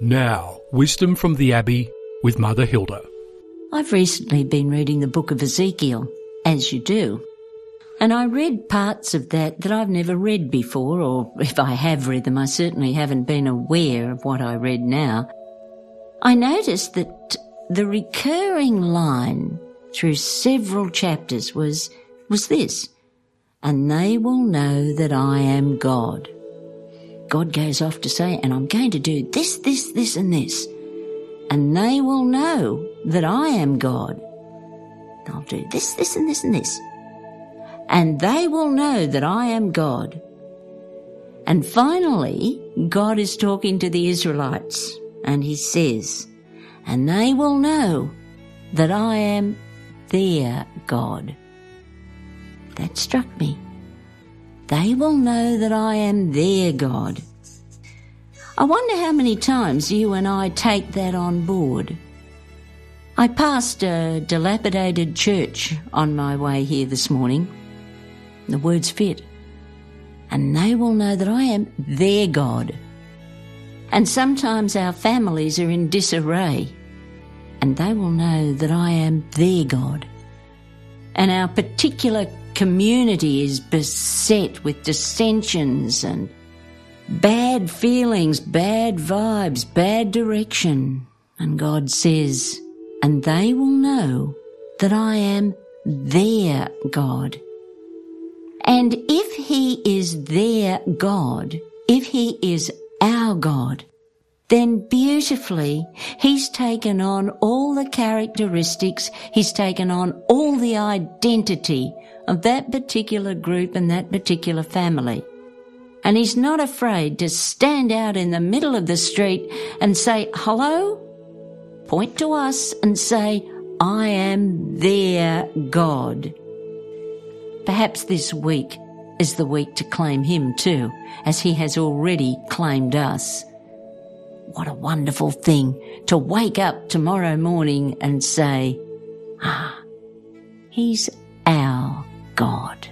Now, wisdom from the Abbey with Mother Hilda. I've recently been reading the book of Ezekiel, as you do. And I read parts of that that I've never read before, or if I have read them, I certainly haven't been aware of what I read now. I noticed that the recurring line through several chapters was, was this, and they will know that I am God. God goes off to say, and I'm going to do this, this, this, and this. And they will know that I am God. I'll do this, this, and this, and this. And they will know that I am God. And finally, God is talking to the Israelites, and he says, and they will know that I am their God. That struck me. They will know that I am their God. I wonder how many times you and I take that on board. I passed a dilapidated church on my way here this morning. The words fit. And they will know that I am their God. And sometimes our families are in disarray. And they will know that I am their God. And our particular community is beset with dissensions and bad feelings, bad vibes, bad direction. And God says, and they will know that I am their God. And if He is their God, if He is our God, then beautifully he's taken on all the characteristics, he's taken on all the identity of that particular group and that particular family. And he's not afraid to stand out in the middle of the street and say, hello, point to us and say, I am their God. Perhaps this week is the week to claim him too, as he has already claimed us. What a wonderful thing to wake up tomorrow morning and say, ah, he's our God.